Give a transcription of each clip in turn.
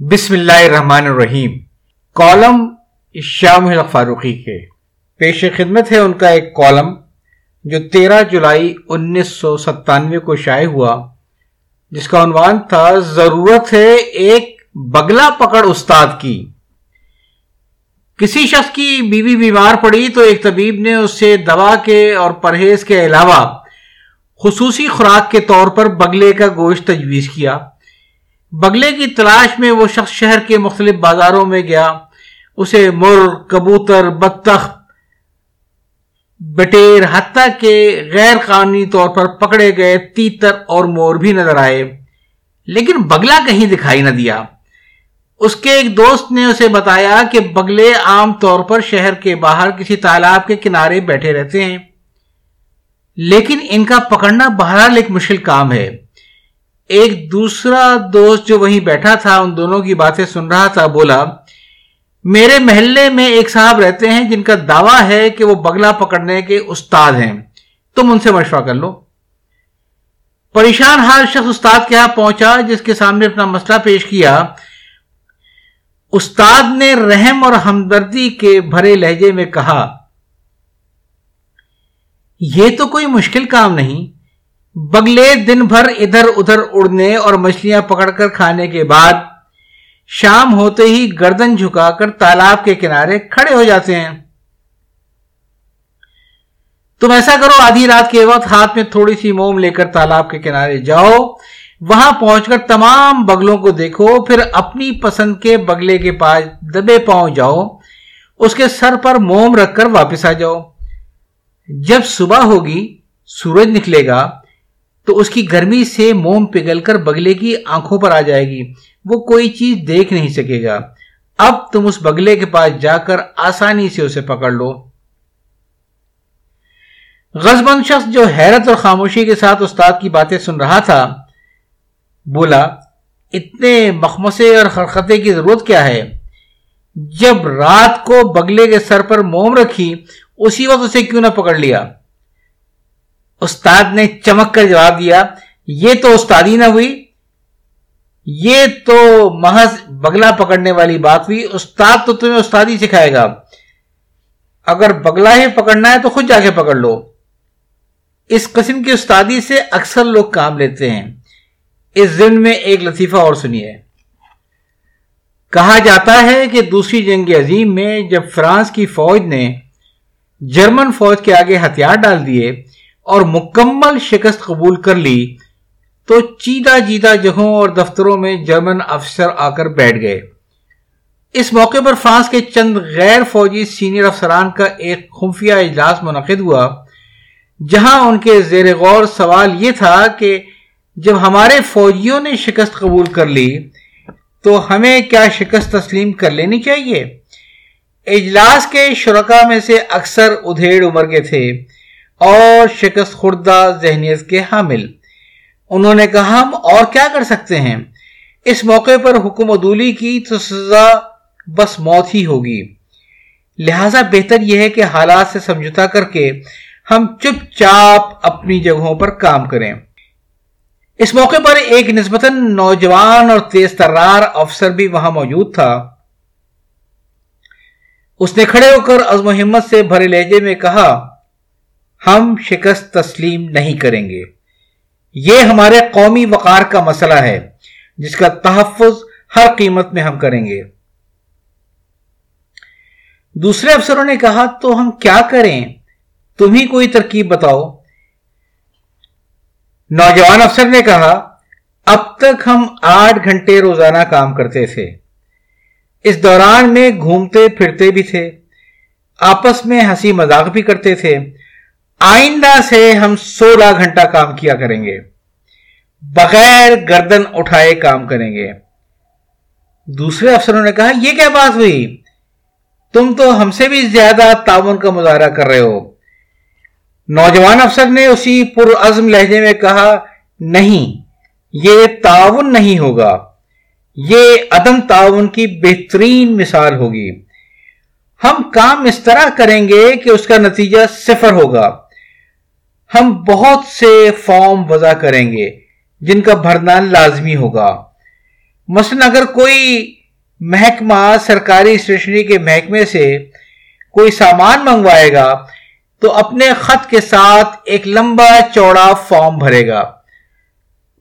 بسم اللہ الرحمن الرحیم۔ کالم شام فاروقی کے۔ پیش خدمت ہے ان کا ایک کالم جو تیرہ جولائی انیس سو ستانوے کو شائع ہوا، جس کا عنوان تھا ضرورت ہے ایک بگلا پکڑ استاد کی۔ کسی شخص کی بیوی بیمار پڑی تو ایک طبیب نے اس سے دوا کے اور پرہیز کے علاوہ خصوصی خوراک کے طور پر بگلے کا گوشت تجویز کیا۔ بگلے کی تلاش میں وہ شخص شہر کے مختلف بازاروں میں گیا۔ اسے مر، کبوتر بطخ بٹیر، حتیٰ کے غیر قانونی طور پر پکڑے گئے تیتر اور مور بھی نظر آئے۔ لیکن بگلا کہیں دکھائی نہ دیا۔ اس کے ایک دوست نے اسے بتایا کہ بگلے عام طور پر شہر کے باہر کسی تالاب کے کنارے بیٹھے رہتے ہیں۔ لیکن ان کا پکڑنا بہرحال ایک مشکل کام ہے۔ ایک دوسرا دوست جو وہیں بیٹھا تھا، ان دونوں کی باتیں سن رہا تھا، بولا، میرے محلے میں ایک صاحب رہتے ہیں جن کا دعویٰ ہے کہ وہ بگلا پکڑنے کے استاد ہیں۔ تم ان سے مشورہ کر لو۔ پریشان حال شخص استاد کے یہاں پہنچا، جس کے سامنے اپنا مسئلہ پیش کیا۔ استاد نے رحم اور ہمدردی کے بھرے لہجے میں کہا، یہ تو کوئی مشکل کام نہیں بگلے دن بھر ادھر ادھر اڑنے اور مچھلیاں پکڑ کر کھانے کے بعد شام ہوتے ہی گردن جھکا کر تالاب کے کنارے کھڑے ہو جاتے ہیں۔ تم ایسا کرو، آدھی رات کے وقت ہاتھ میں تھوڑی سی موم لے کر تالاب کے کنارے جاؤ۔ وہاں پہنچ کر تمام بگلوں کو دیکھو، پھر اپنی پسند کے بگلے کے پاس دبے پاؤں جاؤ۔ اس کے سر پر موم رکھ کر واپس آ جاؤ۔ جب صبح ہوگی، سورج نکلے گا۔ تو اس کی گرمی سے موم پگل کر بگلے کی آنکھوں پر آ جائے گی۔ وہ کوئی چیز دیکھ نہیں سکے گا۔ اب تم اس بگلے کے پاس جا کر آسانی سے اسے پکڑ لو۔ غزبند شخص جو حیرت اور خاموشی کے ساتھ استاد کی باتیں سن رہا تھا، بولا، اتنے مخمسے اور خرختے کی ضرورت کیا ہے؟ جب رات کو بگلے کے سر پر موم رکھی، اسی وقت اسے کیوں نہ پکڑ لیا؟ استاد نے چمک کر جواب دیا، یہ تو استادی نہ ہوئی، یہ تو محض بگلا پکڑنے والی بات ہوئی، استاد تو تمہیں استادی سکھائے گا۔ اگر بگلا ہی پکڑنا ہے تو خود جا کے پکڑ لو۔ اس قسم کی استادی سے اکثر لوگ کام لیتے ہیں۔ اس ضمن میں ایک لطیفہ اور سنیے۔ کہا جاتا ہے کہ دوسری جنگ عظیم میں جب فرانس کی فوج نے جرمن فوج کے آگے ہتھیار ڈال دیے اور مکمل شکست قبول کر لی، تو چیدہ جیدہ جگہوں اور دفتروں میں جرمن افسر آ کر بیٹھ گئے۔ اس موقع پر فرانس کے چند غیر فوجی سینئر افسران کا ایک خفیہ اجلاس منعقد ہوا، جہاں ان کے زیر غور سوال یہ تھا کہ جب ہمارے فوجیوں نے شکست قبول کر لی، تو ہمیں کیا شکست تسلیم کر لینی چاہیے؟ اجلاس کے شرکا میں سے اکثر ادھیڑ عمر کے تھے۔ اور شکست خوردہ ذہنیت کے حامل۔ انہوں نے کہا، ہم اور کیا کر سکتے ہیں؟ اس موقع پر حکم عدولی کی تو سزا بس موت ہی ہوگی۔ لہذا بہتر یہ ہے کہ حالات سے سمجھوتا کر کے ہم چپ چاپ اپنی جگہوں پر کام کریں۔ اس موقع پر ایک نسبتاً نوجوان اور تیز ترار افسر بھی وہاں موجود تھا۔ اس نے کھڑے ہو کر عزم و ہمت سے بھرے لہجے میں کہا ہم شکست تسلیم نہیں کریں گے۔ یہ ہمارے قومی وقار کا مسئلہ ہے، جس کا تحفظ ہر قیمت میں ہم کریں گے۔ دوسرے افسروں نے کہا، تو ہم کیا کریں؟ تم ہی کوئی ترکیب بتاؤ۔ نوجوان افسر نے کہا، اب تک ہم آٹھ گھنٹے روزانہ کام کرتے تھے۔ اس دوران میں گھومتے پھرتے بھی تھے۔ آپس میں ہنسی مذاق بھی کرتے تھے۔ آئندہ سے ہم سولہ گھنٹہ کام کیا کریں گے۔ بغیر گردن اٹھائے کام کریں گے۔ دوسرے افسروں نے کہا، یہ کیا بات ہوئی؟ تم تو ہم سے بھی زیادہ تعاون کا مظاہرہ کر رہے ہو۔ نوجوان افسر نے اسی پر عزم لہجے میں کہا، نہیں، یہ تعاون نہیں ہوگا۔ یہ عدم تعاون کی بہترین مثال ہوگی۔ ہم کام اس طرح کریں گے کہ اس کا نتیجہ صفر ہوگا۔ ہم بہت سے فارم وضع کریں گے جن کا بھرنا لازمی ہوگا۔ مثلا اگر کوئی محکمہ سرکاری اسٹیشنری کے محکمے سے کوئی سامان منگوائے گا، تو اپنے خط کے ساتھ ایک لمبا چوڑا فارم بھرے گا،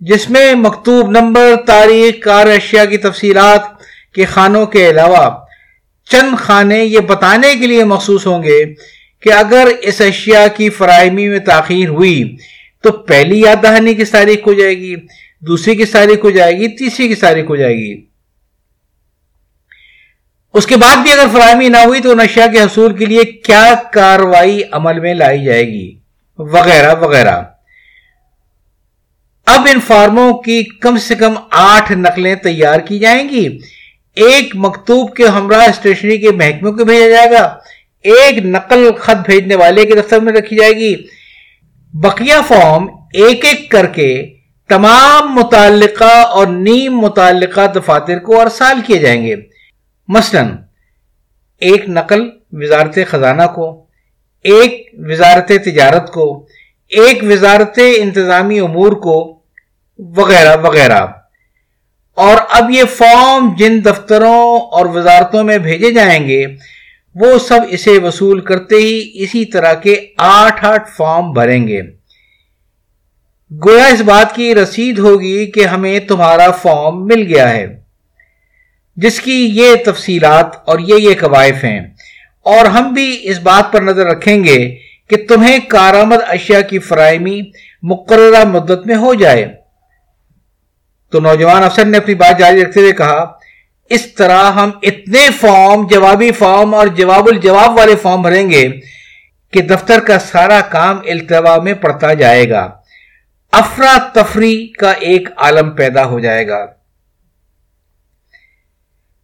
جس میں مکتوب نمبر، تاریخ، کار اشیاء کی تفصیلات کے خانوں کے علاوہ چند خانے یہ بتانے کے لیے مخصوص ہوں گے کہ اگر اس اشیاء کی فراہمی میں تاخیر ہوئی تو پہلی یاد دہانی کس تاریخ ہو جائے گی؟ دوسری کس تاریخ ہو جائے گی؟ تیسری کس تاریخ ہو جائے گی؟ اس کے بعد بھی اگر فراہمی نہ ہوئی تو نشیا کے حصول کے لیے کیا کاروائی عمل میں لائی جائے گی؟ وغیرہ وغیرہ۔ اب ان فارموں کی کم سے کم آٹھ نقلیں تیار کی جائیں گی۔ ایک مکتوب کے ہمراہ اسٹیشنری کے محکمے کو بھیجا جائے گا۔ ایک نقل خط بھیجنے والے کے دفتر میں رکھی جائے گی۔ بقیہ فارم ایک ایک کر کے تمام متعلقہ اور نیم متعلقہ دفاتر کو ارسال کیے جائیں گے۔ مثلا، ایک نقل وزارت خزانہ کو، ایک وزارت تجارت کو، ایک وزارت انتظامی امور کو، وغیرہ وغیرہ۔ اور اب یہ فارم جن دفتروں اور وزارتوں میں بھیجے جائیں گے وہ سب اسے وصول کرتے ہی اسی طرح کے آٹھ آٹھ فارم بھریں گے۔ گویا اس بات کی رسید ہوگی کہ ہمیں تمہارا فارم مل گیا ہے، جس کی یہ تفصیلات اور یہ یہ قوائف ہیں۔ اور ہم بھی اس بات پر نظر رکھیں گے کہ تمہیں کارآمد اشیاء کی فراہمی مقررہ مدت میں ہو جائے۔ تو نوجوان افسر نے اپنی بات جاری رکھتے ہوئے کہا اس طرح ہم اتنے فارم جوابی فارم اور جواب الجواب والے فارم بھریں گے کہ دفتر کا سارا کام التوا میں پڑتا جائے گا۔ افراتفری کا ایک عالم پیدا ہو جائے گا۔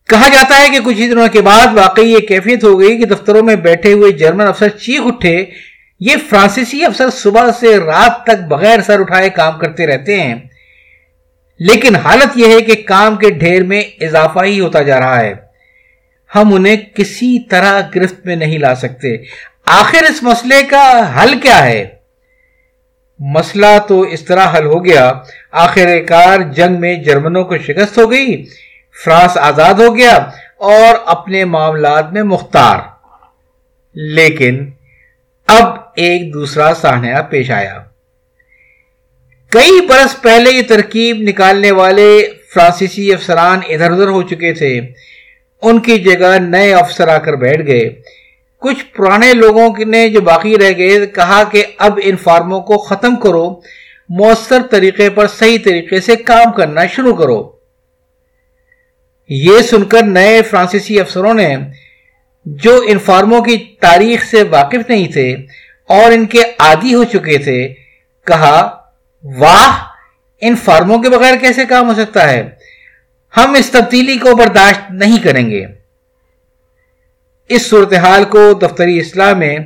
کہا جاتا ہے کہ کچھ ہی دنوں کے بعد واقعی یہ کیفیت ہو گئی کہ دفتروں میں بیٹھے ہوئے جرمن افسر چیخ اٹھے۔ یہ فرانسیسی افسر صبح سے رات تک بغیر سر اٹھائے کام کرتے رہتے ہیں۔ لیکن حالت یہ ہے کہ کام کے ڈھیر میں اضافہ ہی ہوتا جا رہا ہے۔ ہم انہیں کسی طرح گرفت میں نہیں لا سکتے۔ آخر اس مسئلے کا حل کیا ہے؟ مسئلہ تو اس طرح حل ہو گیا۔ آخر کار جنگ میں جرمنوں کو شکست ہو گئی، فرانس آزاد ہو گیا اور اپنے معاملات میں مختار۔ لیکن اب ایک دوسرا سانحہ پیش آیا۔ کئی برس پہلے یہ ترکیب نکالنے والے فرانسیسی افسران ادھر ادھر ہو چکے تھے۔ ان کی جگہ نئے افسر آ کر بیٹھ گئے۔ کچھ پرانے لوگوں نے جو باقی رہ گئے، کہا کہ اب ان فارموں کو ختم کرو، مؤثر طریقے پر صحیح طریقے سے کام کرنا شروع کرو۔ یہ سن کر نئے فرانسیسی افسروں نے، جو ان فارموں کی تاریخ سے واقف نہیں تھے اور ان کے عادی ہو چکے تھے، کہا واہ! ان فارموں کے بغیر کیسے کام ہو سکتا ہے؟ ہم اس تبدیلی کو برداشت نہیں کریں گے۔ اس صورتحال کو دفتری اسلام میں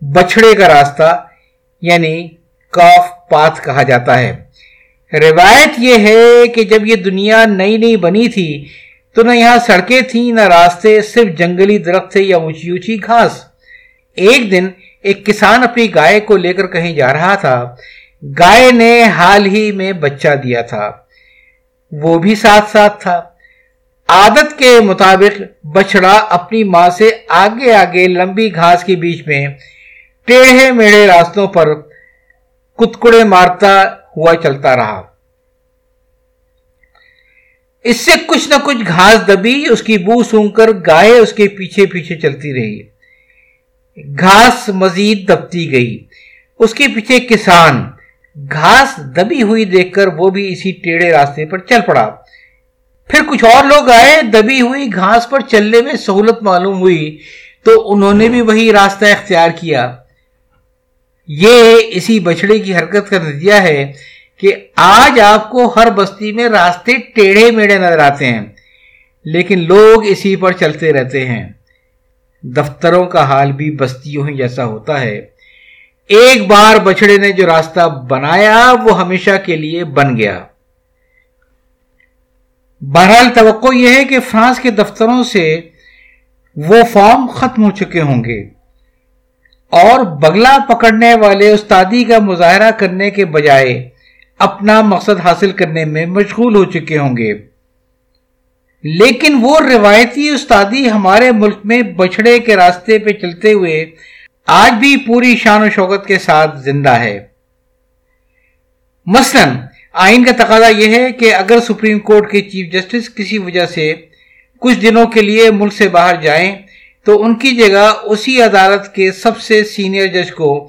بچڑے کا راستہ یعنی کاف پات کہا جاتا ہے۔ روایت یہ ہے کہ جب یہ دنیا نئی نئی بنی تھی، تو نہ یہاں سڑکیں تھیں، نہ راستے صرف جنگلی درخت تھے یا اونچی اونچی گھاس۔ ایک دن ایک کسان اپنی گائے کو لے کر کہیں جا رہا تھا۔ گائے نے حال ہی میں بچہ دیا تھا۔ وہ بھی ساتھ ساتھ تھا۔ عادت کے مطابق بچڑا اپنی ماں سے آگے آگے لمبی گھاس کے بیچ میں ٹیڑھے میڑے راستوں پر کتکڑے مارتا ہوا چلتا رہا۔ اس سے کچھ نہ کچھ گھاس دبی اس کی بو سونگ کر گائے اس کے پیچھے پیچھے چلتی رہی۔ گھاس مزید دبتی گئی۔ اس کے پیچھے کسان گھاس دبی ہوئی دیکھ کر وہ بھی اسی ٹیڑے راستے پر چل پڑا۔ پھر کچھ اور لوگ آئے، دبی ہوئی گھاس پر چلنے میں سہولت معلوم ہوئی۔ تو انہوں نے بھی وہی راستہ اختیار کیا۔ یہ اسی بچڑے کی حرکت کا نتیجہ ہے کہ آج آپ کو ہر بستی میں راستے ٹیڑھے میڑے نظر آتے ہیں، لیکن لوگ اسی پر چلتے رہتے ہیں۔ دفتروں کا حال بھی بستیوں ہی جیسا ہوتا ہے۔ ایک بار بچڑے نے جو راستہ بنایا وہ ہمیشہ کے لیے بن گیا۔ بہرحال توقع یہ ہے کہ فرانس کے دفتروں سے وہ فارم ختم ہو چکے ہوں گے اور بگلا پکڑنے والے استادی کا مظاہرہ کرنے کے بجائے اپنا مقصد حاصل کرنے میں مشغول ہو چکے ہوں گے۔ لیکن وہ روایتی استادی ہمارے ملک میں بچڑے کے راستے پہ چلتے ہوئے آج بھی پوری شان و شوقت کے ساتھ زندہ ہے۔ مثلا، آئین کا تقاضا یہ ہے کہ اگر سپریم کورٹ کے چیف جسٹس کسی وجہ سے کچھ دنوں کے لیے ملک سے باہر جائیں، تو ان کی جگہ اسی عدالت کے سب سے سینئر جج کو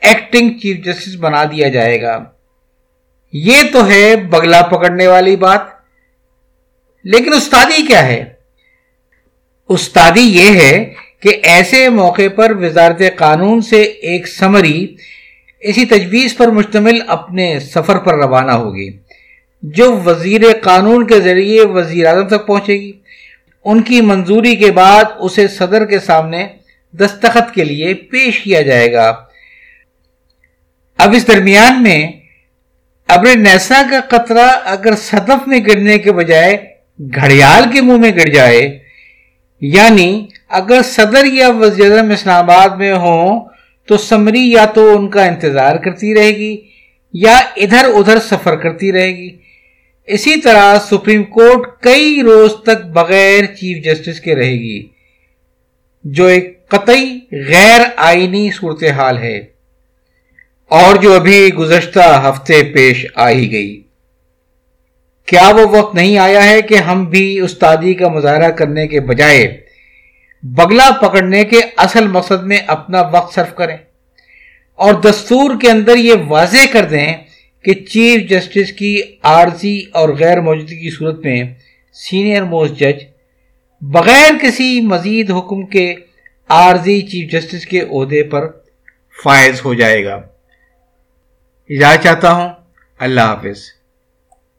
ایکٹنگ چیف جسٹس بنا دیا جائے گا۔ یہ تو ہے بگلا پکڑنے والی بات۔ لیکن استادی کیا ہے؟ استادی یہ ہے کہ ایسے موقع پر وزارت قانون سے ایک سمری اسی تجویز پر مشتمل اپنے سفر پر روانہ ہوگی، جو وزیر قانون کے ذریعے وزیر اعظم تک پہنچے گی۔ ان کی منظوری کے بعد اسے صدر کے سامنے دستخط کے لیے پیش کیا جائے گا۔ اب اس درمیان میں ابر نیسا کا قطرہ اگر صدف میں گرنے کے بجائے گھڑیال کے منہ میں گر جائے یعنی اگر صدر یا وزیر اعظم اسلام آباد میں ہوں، تو سمری یا تو ان کا انتظار کرتی رہے گی، یا ادھر ادھر سفر کرتی رہے گی۔ اسی طرح سپریم کورٹ کئی روز تک بغیر چیف جسٹس کے رہے گی، جو ایک قطعی غیر آئینی صورتحال ہے۔ اور جو ابھی گزشتہ ہفتے پیش آئی گئی۔ کیا وہ وقت نہیں آیا ہے کہ ہم بھی استادی کا مظاہرہ کرنے کے بجائے بگلا پکڑنے کے اصل مقصد میں اپنا وقت صرف کریں اور دستور کے اندر یہ واضح کر دیں کہ چیف جسٹس کی عارضی اور غیر موجودگی کی صورت میں سینئر موسٹ جج بغیر کسی مزید حکم کے عارضی چیف جسٹس کے عہدے پر فائز ہو جائے گا۔ اجازت چاہتا ہوں۔ اللہ حافظ۔